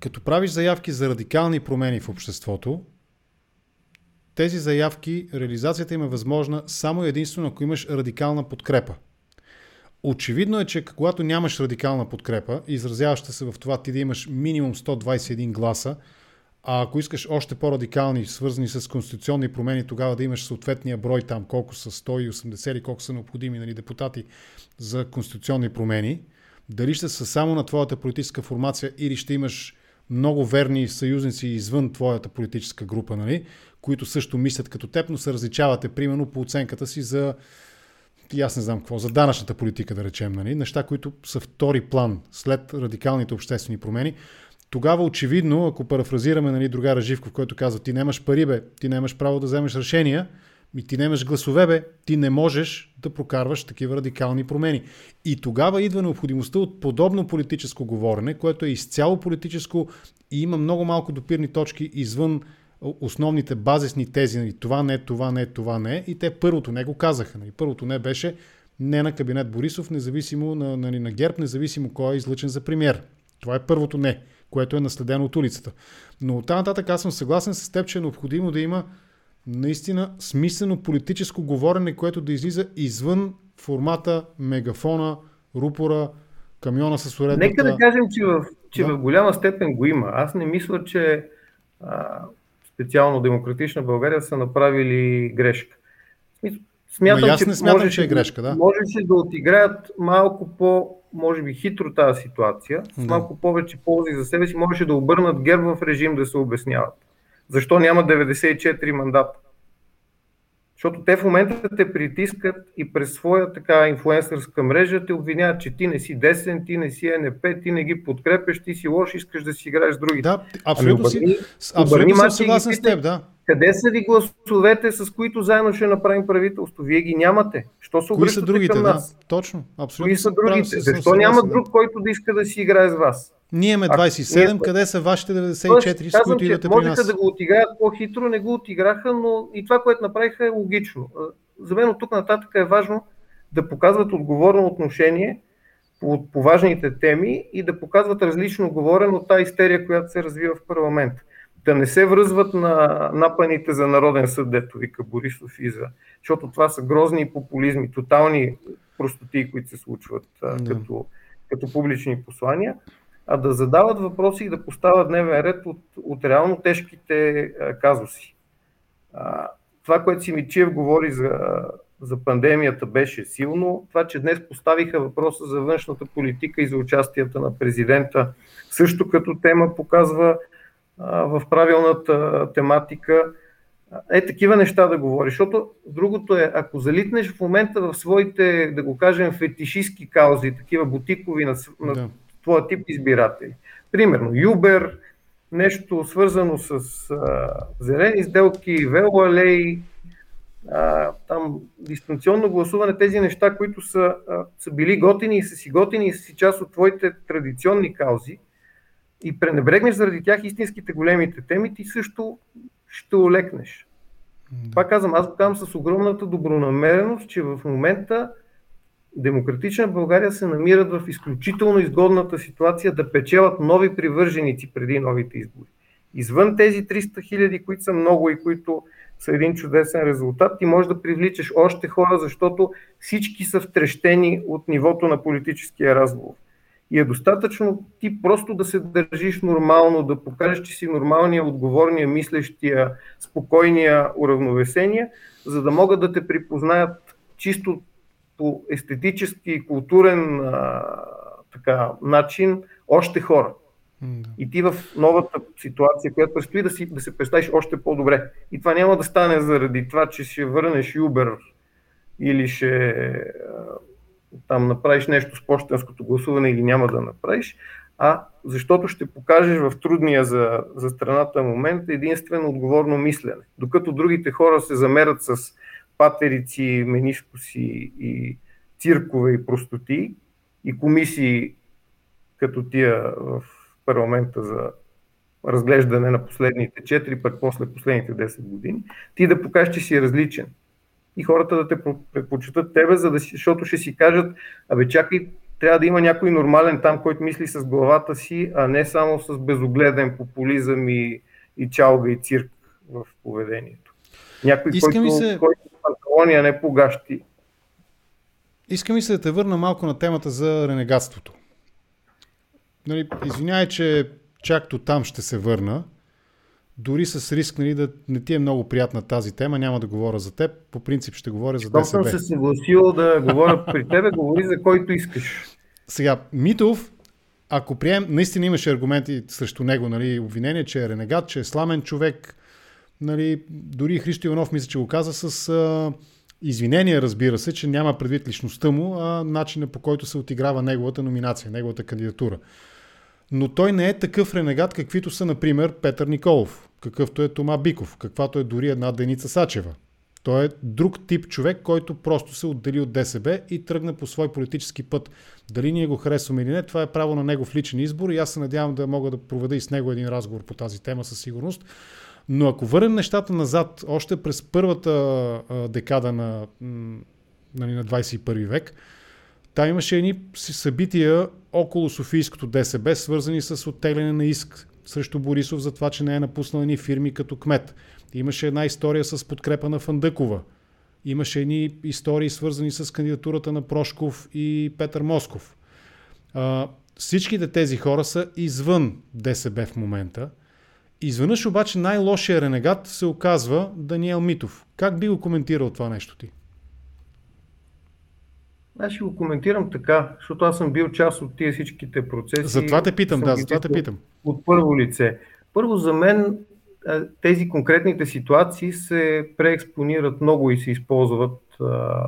като правиш заявки за радикални промени в обществото, тези заявки, реализацията им е възможна само единствено ако имаш радикална подкрепа. Очевидно е, че когато нямаш радикална подкрепа, изразяваща се в това ти да имаш минимум 121 гласа, а ако искаш още по-радикални, свързани с конституционни промени, тогава да имаш съответния брой там, колко са 180 или колко са необходими нали, депутати за конституционни промени, дали ще са само на твоята политическа формация или ще имаш много верни съюзници извън твоята политическа група, нали, които също мислят като теб, но се различавате примерно по оценката си за аз не знам какво, за данъчната политика да речем, нали? неща, които са втори план след радикалните обществени промени. Тогава очевидно, ако парафразираме нали, другара Живков, който казва ти нямаш пари, бе, ти нямаш право да вземеш решения, ми ти нямаш гласове, бе, ти не можеш да прокарваш такива радикални промени. И тогава идва необходимостта от подобно политическо говорене, което е изцяло политическо и има много малко допирни точки извън основните базисни тези, нали, това не, това не, това не, и те първото не го казаха. Нали. Първото не беше не на кабинет Борисов, независимо на, нали, на ГЕРБ, независимо кой е излъчен за премьер. Това е първото не, което е наследено от улицата. Но от нататък аз съм съгласен с теб, че е необходимо да има наистина смислено политическо говорене, което да излиза извън формата мегафона, рупора, камиона с уредата. Нека да кажем, че в, че да. в голяма степен го има. Аз не мисля, че а, специално Демократична България са направили грешка. Смятам, аз не смятам, можеше, че е грешка, да. Можеше да отиграят малко по, може би, хитро тази ситуация, с да. малко повече ползи за себе си, можеше да обърнат герб в режим да се обясняват. Защо няма 94 мандата? Защото те в момента те притискат и през своя така инфлуенсърска мрежа те обвиняват, че ти не си десен, ти не си НП, ти не ги подкрепяш, ти си лош, искаш да си играеш с другите. Да, абсолютно, ами, обърни, си, абсолютно съм съгласен с теб, да. Къде са ви гласовете, с които заедно ще направим правителство? Вие ги нямате. Що се Кои са другите? към нас? Да, точно. Абсолютно. Кои са другите? Защо няма друг, който да иска да си играе с вас? Ние имаме 27, а, къде са вашите 94, с които идвате при нас? да го отиграят по-хитро, не го отиграха, но и това, което направиха е логично. За мен от тук нататък е важно да показват отговорно отношение по, по важните теми и да показват различно говорен от тази истерия, която се развива в парламента. Да не се връзват на напаните за Народен съд, дето вика Борисов и за... Защото това са грозни популизми, тотални простоти, които се случват да. като, като публични послания а да задават въпроси и да поставят дневен ред от, от реално тежките казуси. Това, което си Мичиев говори за, за пандемията беше силно. Това, че днес поставиха въпроса за външната политика и за участията на президента, също като тема показва в правилната тематика. Е, такива неща да говори. Защото другото е, ако залитнеш в момента в своите, да го кажем, фетишистски каузи, такива бутикови на, да твоя тип избиратели. Примерно, Юбер, нещо свързано с а, зелени сделки, велоалей, а, там дистанционно гласуване, тези неща, които са, а, са били готини и са си готини и са си част от твоите традиционни каузи и пренебрегнеш заради тях истинските големите теми, ти също ще олекнеш. Пак казвам, аз го казвам с огромната добронамереност, че в момента Демократична България се намират в изключително изгодната ситуация да печелят нови привърженици преди новите избори. Извън тези 300 хиляди, които са много и които са един чудесен резултат, ти можеш да привличаш още хора, защото всички са втрещени от нивото на политическия разговор. И е достатъчно ти просто да се държиш нормално, да покажеш, че си нормалния, отговорния, мислещия, спокойния, уравновесения, за да могат да те припознаят чисто по естетически и културен а, така, начин още хора. Да. И ти в новата ситуация, която предстои да, си, да се представиш още по-добре. И това няма да стане заради това, че ще върнеш Uber или ще там направиш нещо с почтенското гласуване или няма да направиш, а защото ще покажеш в трудния за, за страната момент единствено отговорно мислене. Докато другите хора се замерят с патерици, менискоси и циркове и простоти и комисии като тия в парламента за разглеждане на последните 4, пък после последните 10 години, ти да покажеш, че си различен. И хората да те предпочитат тебе, за да, защото ще си кажат, абе чакай, трябва да има някой нормален там, който мисли с главата си, а не само с безогледен популизъм и, и чалга и цирк в поведението. Някой, Иска който, се... който панталони, а не погащи. Иска ми се да те върна малко на темата за ренегатството. Нали, извинявай, че чакто там ще се върна. Дори с риск нали, да не ти е много приятна тази тема, няма да говоря за теб. По принцип ще говоря за ДСБ. съм се съгласил да говоря при тебе, говори за който искаш. Сега, Митов, ако прием, наистина имаше аргументи срещу него, нали, обвинение, че е ренегат, че е сламен човек, нали, дори Христо Иванов мисля, че го каза с а, извинение, разбира се, че няма предвид личността му, а начина по който се отиграва неговата номинация, неговата кандидатура. Но той не е такъв ренегат, каквито са, например, Петър Николов, какъвто е Тома Биков, каквато е дори една Деница Сачева. Той е друг тип човек, който просто се отдели от ДСБ и тръгна по свой политически път. Дали ние го харесваме или не, това е право на негов личен избор и аз се надявам да мога да проведа и с него един разговор по тази тема със сигурност. Но ако върнем нещата назад, още през първата декада на, нали, на 21 век, там имаше едни събития около Софийското ДСБ, свързани с оттегляне на иск срещу Борисов за това, че не е напуснал ни фирми като кмет. Имаше една история с подкрепа на Фандъкова. Имаше едни истории свързани с кандидатурата на Прошков и Петър Москов. А, всичките тези хора са извън ДСБ в момента. Изведнъж обаче най-лошия ренегат се оказва Даниел Митов. Как би го коментирал това нещо ти? Аз ще го коментирам така, защото аз съм бил част от тия всичките процеси. Затова те питам, да, затова те питам. От първо лице. Първо за мен тези конкретните ситуации се преекспонират много и се използват а,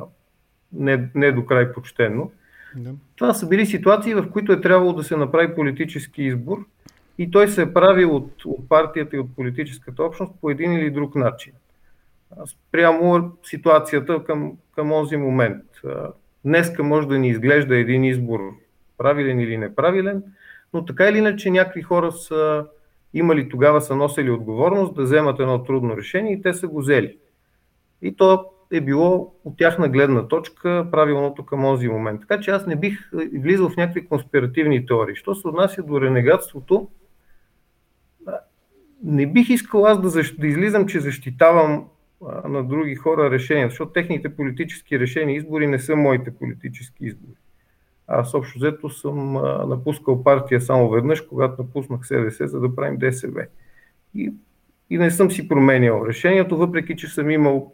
не, не до край почтено. Да. Това са били ситуации, в които е трябвало да се направи политически избор и той се правил от, от партията и от политическата общност по един или друг начин. Спрямо ситуацията към, към този момент. Днеска може да ни изглежда един избор правилен или неправилен, но така или иначе някакви хора са имали тогава, са носили отговорност да вземат едно трудно решение и те са го взели. И то е било от тяхна гледна точка правилното към този момент. Така че аз не бих влизал в някакви конспиративни теории. Що се отнася до ренегатството, не бих искал аз да, защ... да излизам, че защитавам а, на други хора решения, защото техните политически решения, избори не са моите политически избори. Аз общо взето съм а, напускал партия само веднъж, когато напуснах СДС, за да правим ДСБ. И, и не съм си променял решението, въпреки че съм имал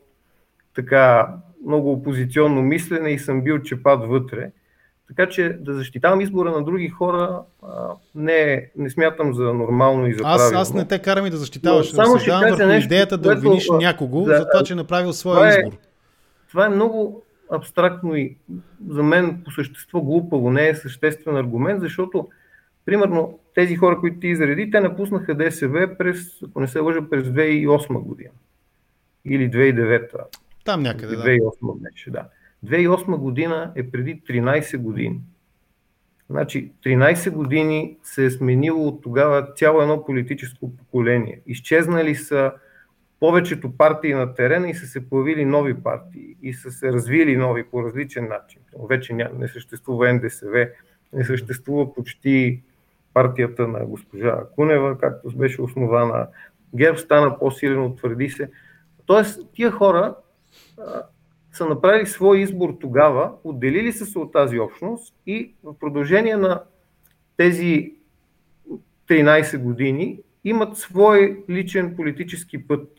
така много опозиционно мислене и съм бил чепат вътре. Така че да защитавам избора на други хора а, не, не смятам за нормално и за аз, правилно. Аз не те карам и да защитаваш. Но, само ще нещо, идеята да обвиниш някого да, за това, че е направил своя това е, избор. Това е много абстрактно и за мен по същество глупаво, не е съществен аргумент, защото примерно тези хора, които ти изреди, те напуснаха ДСВ през, ако не се лъжа, през 2008 година. Или 2009. Там някъде, 2008 да. беше, да. 2008 година е преди 13 години. Значи 13 години се е сменило от тогава цяло едно политическо поколение. Изчезнали са повечето партии на терена и са се появили нови партии и са се развили нови по различен начин. Вече не съществува НДСВ, не съществува почти партията на госпожа Кунева, както беше основана. ГЕРБ стана по-силен, утвърди се. Тоест, тия хора са направили свой избор тогава, отделили са се от тази общност и в продължение на тези 13 години имат свой личен политически път.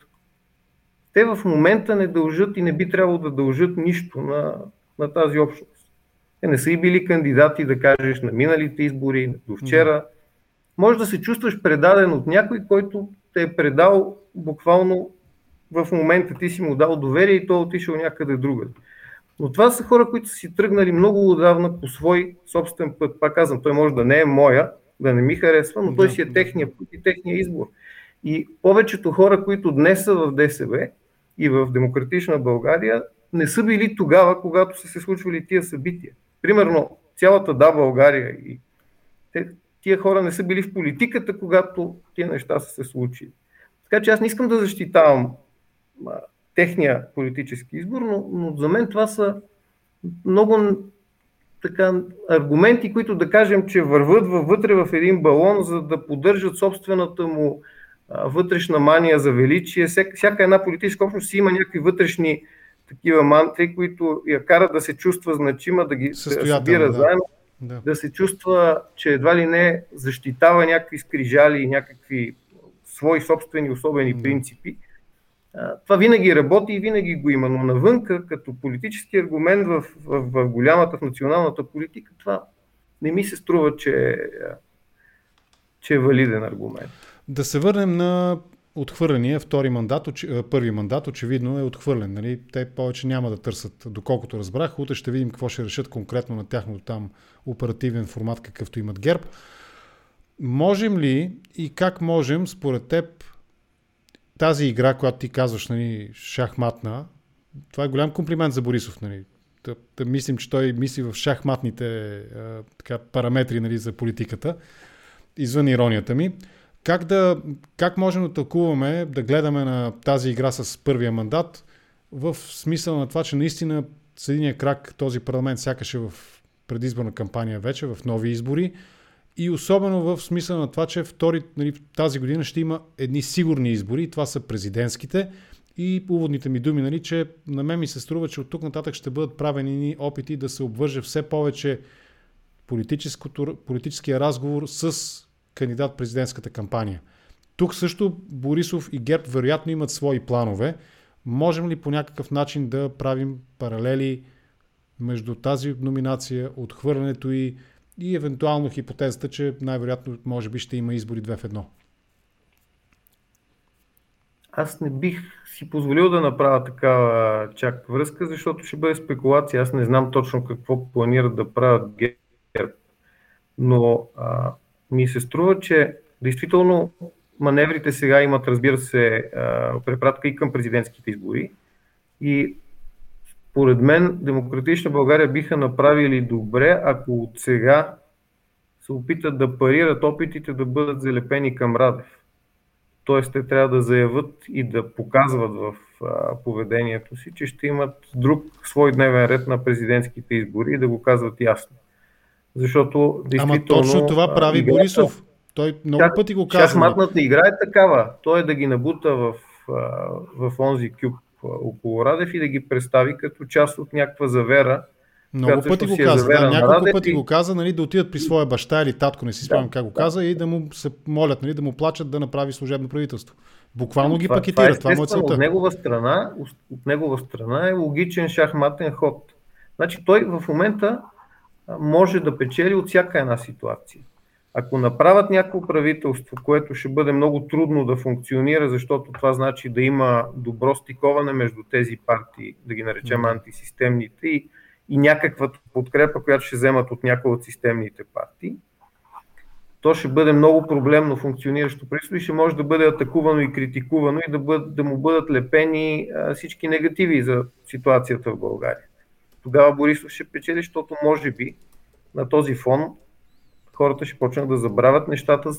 Те в момента не дължат и не би трябвало да дължат нищо на, на тази общност. Те не са и били кандидати, да кажеш, на миналите избори, до вчера. Може да се чувстваш предаден от някой, който те е предал буквално в момента ти си му дал доверие и той е отишъл някъде другаде. Но това са хора, които са си тръгнали много отдавна по свой собствен път. Пак казвам, той може да не е моя, да не ми харесва, но той си е техния път и техния избор. И повечето хора, които днес са в ДСБ и в Демократична България, не са били тогава, когато са се случвали тия събития. Примерно, цялата Да България и те, тия хора не са били в политиката, когато тия неща са се случили. Така че аз не искам да защитавам техния политически избор, но, но за мен това са много така, аргументи, които да кажем, че върват вътре в един балон, за да поддържат собствената му а, вътрешна мания за величие. Всяка, всяка една политическа общност си има някакви вътрешни такива мантри, които я карат да се чувства значима, да ги събира да. заедно, да. да се чувства, че едва ли не защитава някакви скрижали и някакви свои собствени особени принципи. Това винаги работи и винаги го има, но навънка, като политически аргумент в, в, в голямата, в националната политика, това не ми се струва, че, че е валиден аргумент. Да се върнем на отхвърления втори мандат, първи мандат очевидно е отхвърлен. Нали? Те повече няма да търсят, доколкото разбрах. Утре ще видим какво ще решат конкретно на тяхното там оперативен формат, какъвто имат ГЕРБ. Можем ли и как можем, според теб, тази игра, която ти казваш, нали, шахматна, това е голям комплимент за Борисов. Нали. Да, да мислим, че той мисли в шахматните а, така, параметри нали, за политиката, извън иронията ми. Как, да, как можем да тълкуваме, да гледаме на тази игра с първия мандат в смисъл на това, че наистина с единия крак този парламент сякаш е в предизборна кампания вече, в нови избори и особено в смисъл на това, че втори, нали, тази година ще има едни сигурни избори, това са президентските и уводните ми думи, нали, че на мен ми се струва, че от тук нататък ще бъдат правени опити да се обвърже все повече политическия разговор с кандидат президентската кампания. Тук също Борисов и ГЕРБ вероятно имат свои планове. Можем ли по някакъв начин да правим паралели между тази номинация, отхвърлянето и, и евентуално хипотезата, че най-вероятно може би ще има избори две в едно? Аз не бих си позволил да направя такава чак връзка, защото ще бъде спекулация. Аз не знам точно какво планират да правят ГЕРБ. Но а, ми се струва, че действително маневрите сега имат, разбира се, препратка и към президентските избори. И според мен Демократична България биха направили добре, ако от сега се опитат да парират опитите да бъдат залепени към Радев. Тоест, те трябва да заявят и да показват в поведението си, че ще имат друг свой дневен ред на президентските избори и да го казват ясно. Защото действително... Ама точно това прави играта, Борисов. Той много тя, пъти го казва. Шахматната игра е такава. Той е да ги набута в, в онзи кюб около Радев и да ги представи като част от някаква завера, много пъти го е каза, да, няколко пъти и... го каза, нали, да отидат при своя баща или татко, не си спомням да, как го каза, и да му се молят, нали, да му плачат да направи служебно правителство. Буквално ги пакетира, това, това, е, това целта. От негова, страна, от негова страна е логичен шахматен ход. Значи той в момента може да печели от всяка една ситуация. Ако направят някакво правителство, което ще бъде много трудно да функционира, защото това значи да има добро стиковане между тези партии, да ги наречем антисистемните, и, и някаква подкрепа, която ще вземат от някои от системните партии, то ще бъде много проблемно функциониращо правителство и ще може да бъде атакувано и критикувано и да, бъд, да му бъдат лепени а, всички негативи за ситуацията в България. Тогава Борисов ще печели, защото може би на този фон хората ще почнат да забравят нещата,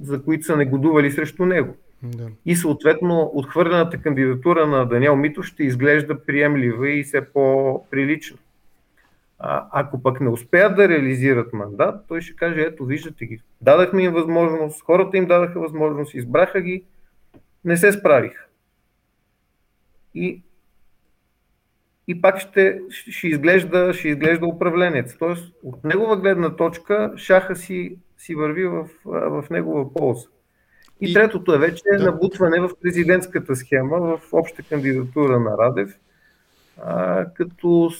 за които са негодували срещу него. Да. И съответно отхвърлената кандидатура на Даниел Мито ще изглежда приемлива и все по-прилична. А, ако пък не успеят да реализират мандат, той ще каже, ето виждате ги, дадахме им възможност, хората им дадаха възможност, избраха ги, не се справиха. И, и пак ще, ще, изглежда, ще изглежда управленец. Тоест, от негова гледна точка, шаха си, си върви в, в негова полза. И, и третото е вече да. набутване в президентската схема, в обща кандидатура на Радев, а, като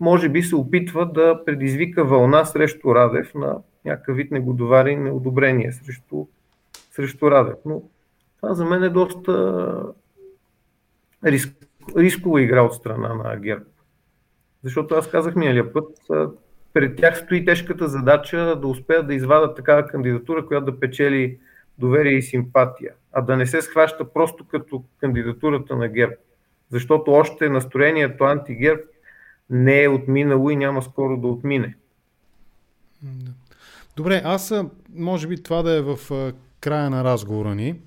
може би се опитва да предизвика вълна срещу Радев на някакъв вид негодовари и неодобрение срещу, срещу Радев. Но това за мен е доста риск, рискова игра от страна на ГЕРБ. Защото аз казах миналия път, пред тях стои тежката задача да успеят да извадат такава кандидатура, която да печели доверие и симпатия, а да не се схваща просто като кандидатурата на ГЕРБ. Защото още настроението антигерб не е отминало и няма скоро да отмине. Добре, аз може би това да е в края на разговора ни.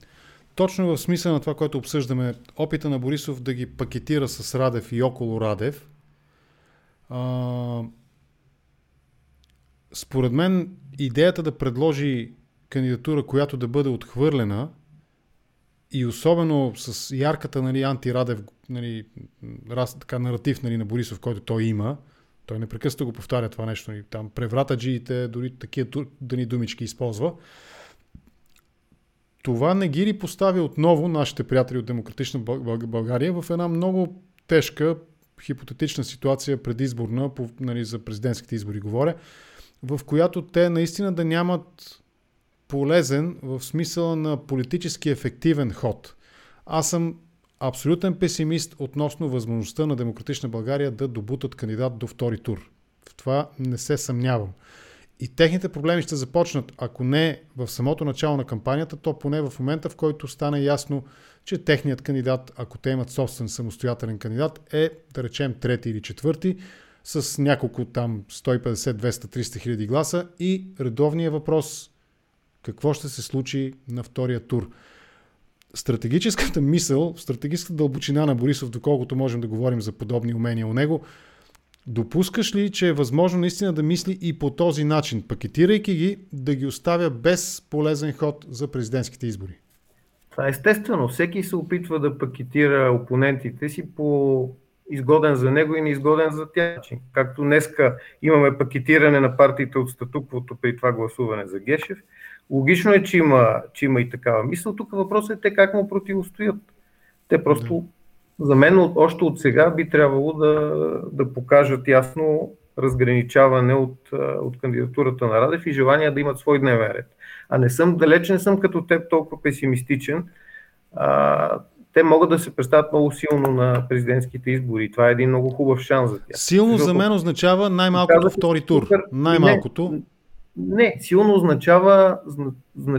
Точно в смисъл на това, което обсъждаме, опита на Борисов да ги пакетира с Радев и около Радев. А, според мен идеята да предложи кандидатура, която да бъде отхвърлена и особено с ярката нали, антирадев нали, раз, така, наратив нали, на Борисов, който той има, той непрекъснато го повтаря това нещо, нали, там преврата джиите, дори такива дани думички използва. Това не ги ли постави отново нашите приятели от Демократична България в една много тежка хипотетична ситуация предизборна, нали, за президентските избори говоря, в която те наистина да нямат полезен в смисъла на политически ефективен ход. Аз съм абсолютен песимист относно възможността на Демократична България да добутат кандидат до втори тур. В това не се съмнявам. И техните проблеми ще започнат, ако не в самото начало на кампанията, то поне в момента, в който стане ясно, че техният кандидат, ако те имат собствен самостоятелен кандидат, е, да речем, трети или четвърти, с няколко там 150, 200, 300 хиляди гласа и редовния въпрос какво ще се случи на втория тур. Стратегическата мисъл, стратегическата дълбочина на Борисов, доколкото можем да говорим за подобни умения у него, допускаш ли, че е възможно наистина да мисли и по този начин, пакетирайки ги, да ги оставя без полезен ход за президентските избори? Това е естествено. Всеки се опитва да пакетира опонентите си по изгоден за него и неизгоден за тях. Както днеска имаме пакетиране на партиите от статуквото при това гласуване за Гешев, Логично е, че има, че има и такава мисъл. Тук въпросът е те как му противостоят. Те просто, да. За мен, още от сега би трябвало да, да покажат ясно разграничаване от, от кандидатурата на Радев и желание да имат свой дневен ред. А не съм, далеч не съм като теб толкова песимистичен. А, те могат да се представят много силно на президентските избори. Това е един много хубав шанс за тях. Силно Защото... за мен означава най-малкото втори тур. Най-малкото. Не, силно означава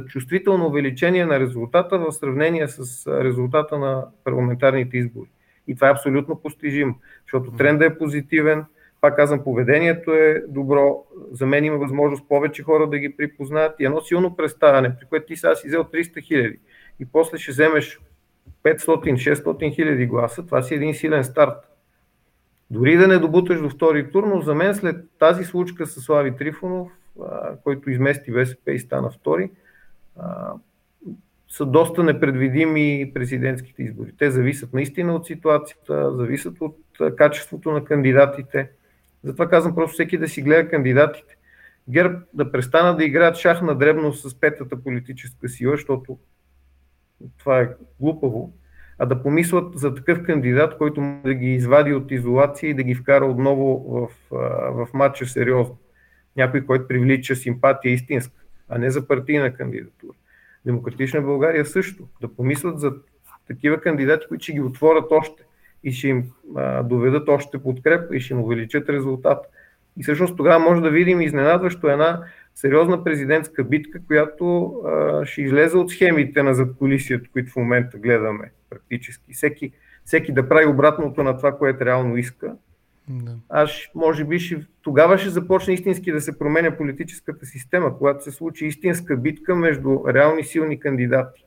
чувствително увеличение на резултата в сравнение с резултата на парламентарните избори. И това е абсолютно постижимо, защото трендът е позитивен, пак казвам, поведението е добро, за мен има възможност повече хора да ги припознаят и едно силно представяне, при което ти сега си взел 300 хиляди и после ще вземеш 500-600 хиляди гласа, това си един силен старт. Дори да не добуташ до втори тур, но за мен след тази случка с Слави Трифонов който измести БСП и стана втори, са доста непредвидими президентските избори. Те зависят наистина от ситуацията, зависят от качеството на кандидатите. Затова казвам просто всеки да си гледа кандидатите. ГЕРБ да престана да играят шах на дребно с петата политическа сила, защото това е глупаво, а да помислят за такъв кандидат, който да ги извади от изолация и да ги вкара отново в, в матча сериозно някой, който привлича симпатия истинска, а не за партийна кандидатура. Демократична България също. Да помислят за такива кандидати, които ще ги отворят още и ще им а, доведат още подкрепа и ще им увеличат резултат. И всъщност тогава може да видим изненадващо една сериозна президентска битка, която а, ще излезе от схемите на задколисието, които в момента гледаме практически. Всеки, всеки да прави обратното на това, което реално иска да. Аз може би ще, тогава ще започне истински да се променя политическата система, когато се случи истинска битка между реални силни кандидати,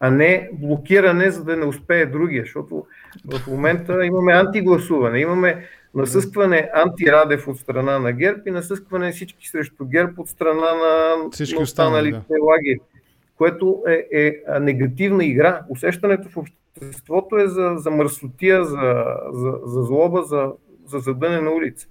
а не блокиране, за да не успее другия, защото в момента имаме антигласуване, имаме насъскване антирадев от страна на ГЕРБ и насъскване всички срещу ГЕРБ от страна на, всички останалите да. лагери, което е, е негативна игра. Усещането в обществото е за, за мърсотия, за, за, за злоба, за, за задъне на улица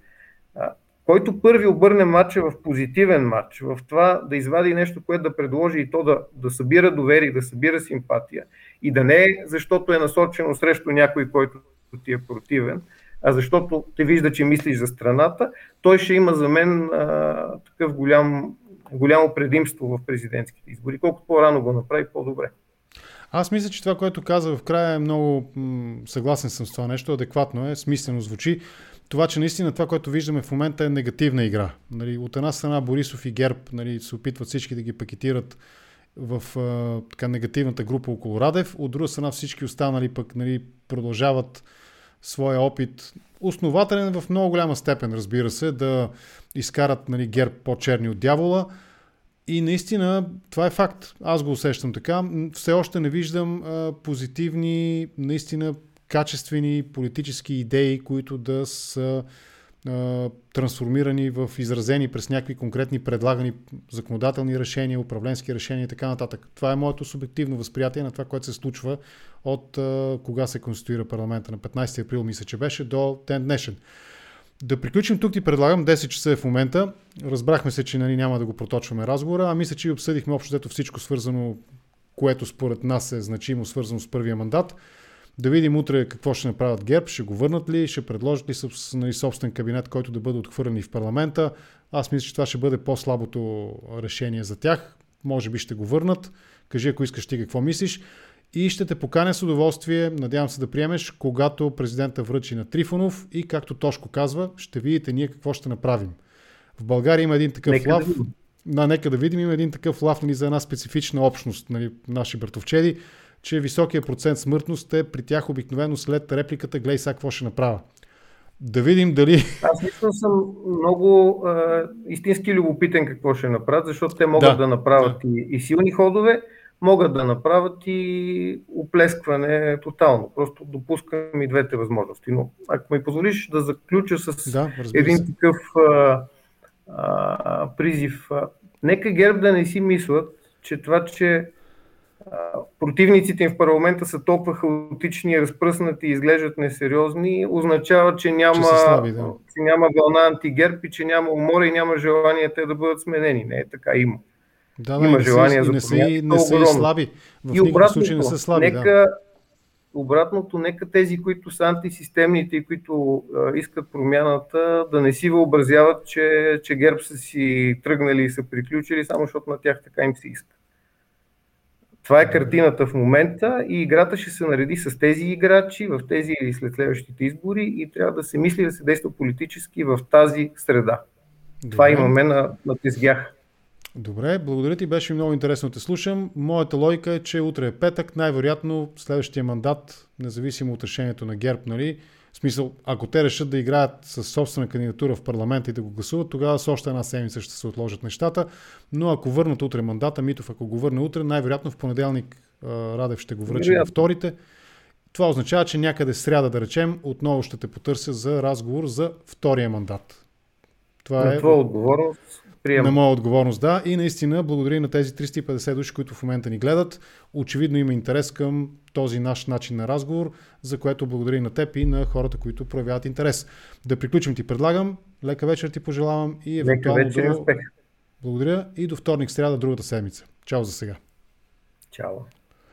който първи обърне матча в позитивен матч, в това да извади нещо, което да предложи и то да, да събира доверие, да събира симпатия и да не е защото е насочено срещу някой, който ти е противен, а защото те вижда, че мислиш за страната, той ще има за мен а, такъв голям, голямо предимство в президентските избори. Колкото по-рано го направи, по-добре. Аз мисля, че това, което каза в края е много м- съгласен съм с това нещо, адекватно е, смислено звучи това, че наистина това, което виждаме в момента е негативна игра. Нали, от една страна Борисов и ГЕРБ нали, се опитват всички да ги пакетират в а, така негативната група около Радев, от друга страна всички останали пък нали, продължават своя опит, основателен в много голяма степен, разбира се, да изкарат нали, ГЕРБ по-черни от дявола. И наистина това е факт. Аз го усещам така. Все още не виждам а, позитивни, наистина качествени политически идеи, които да са а, трансформирани в изразени през някакви конкретни предлагани законодателни решения, управленски решения и така нататък. Това е моето субективно възприятие на това, което се случва от а, кога се конституира парламента на 15 април, мисля, че беше, до ден днешен. Да приключим тук ти предлагам, 10 часа е в момента. Разбрахме се, че нали, няма да го проточваме разговора, а мисля, че обсъдихме общо всичко свързано, което според нас е значимо, свързано с първия мандат. Да видим утре какво ще направят ГЕРБ, ще го върнат ли, ще предложат ли нали, собствен кабинет, който да бъде отхвърлен и в парламента. Аз мисля, че това ще бъде по-слабото решение за тях. Може би ще го върнат. Кажи, ако искаш ти какво мислиш. И ще те поканя с удоволствие, надявам се да приемеш, когато президента връчи на Трифонов и както Тошко казва, ще видите ние какво ще направим. В България има един такъв нека лав. Да, нека да видим, има един такъв лав нали, за една специфична общност, нали, наши братовчеди че високия процент смъртност е при тях обикновено след репликата гледай сега какво ще направя. Да видим дали... Аз лично съм много а, истински любопитен какво ще направят, защото те могат да, да направят да. И, и силни ходове, могат да направят и оплескване тотално. Просто допускам и двете възможности. Но ако ми позволиш да заключа с да, един се. такъв а, а, призив. А, нека ГЕРБ да не си мислят, че това, че противниците им в парламента са толкова хаотични, разпръснати и изглеждат несериозни, означава, че няма, че, слаби, да. че няма вълна антигерб и че няма умора и няма желание те да бъдат сменени. Не е така, има. Да, да, има желание за не са, не са и слаби. В и обратното, случай не са слаби. Нека, да. Обратното, нека тези, които са антисистемните и които а, искат промяната, да не си въобразяват, че, че ГЕРБ са си тръгнали и са приключили, само защото на тях така им се иска. Това е картината в момента и играта ще се нареди с тези играчи в тези или след следващите избори и трябва да се мисли да се действа политически в тази среда. Добре. Това имаме на, на тезгях. Добре, благодаря ти, беше много интересно да те слушам. Моята логика е, че утре е петък, най-вероятно следващия мандат, независимо от решението на ГЕРБ, нали, в смисъл, ако те решат да играят с собствена кандидатура в парламента и да го гласуват, тогава с още една седмица ще се отложат нещата. Но ако върнат утре мандата, Митов, ако го върне утре, най-вероятно в понеделник Радев ще го връчи на вторите. Това означава, че някъде сряда, да речем, отново ще те потърся за разговор за втория мандат. Това на е... твоя отговорност Приема. На моя отговорност, да. И наистина, благодаря на тези 350 души, които в момента ни гледат. Очевидно има интерес към този наш начин на разговор, за което благодаря и на теб и на хората, които проявяват интерес. Да приключим ти предлагам. Лека вечер ти пожелавам и евентуално вечер, до... Успех. Благодаря и до вторник, сряда, другата седмица. Чао за сега. Чао.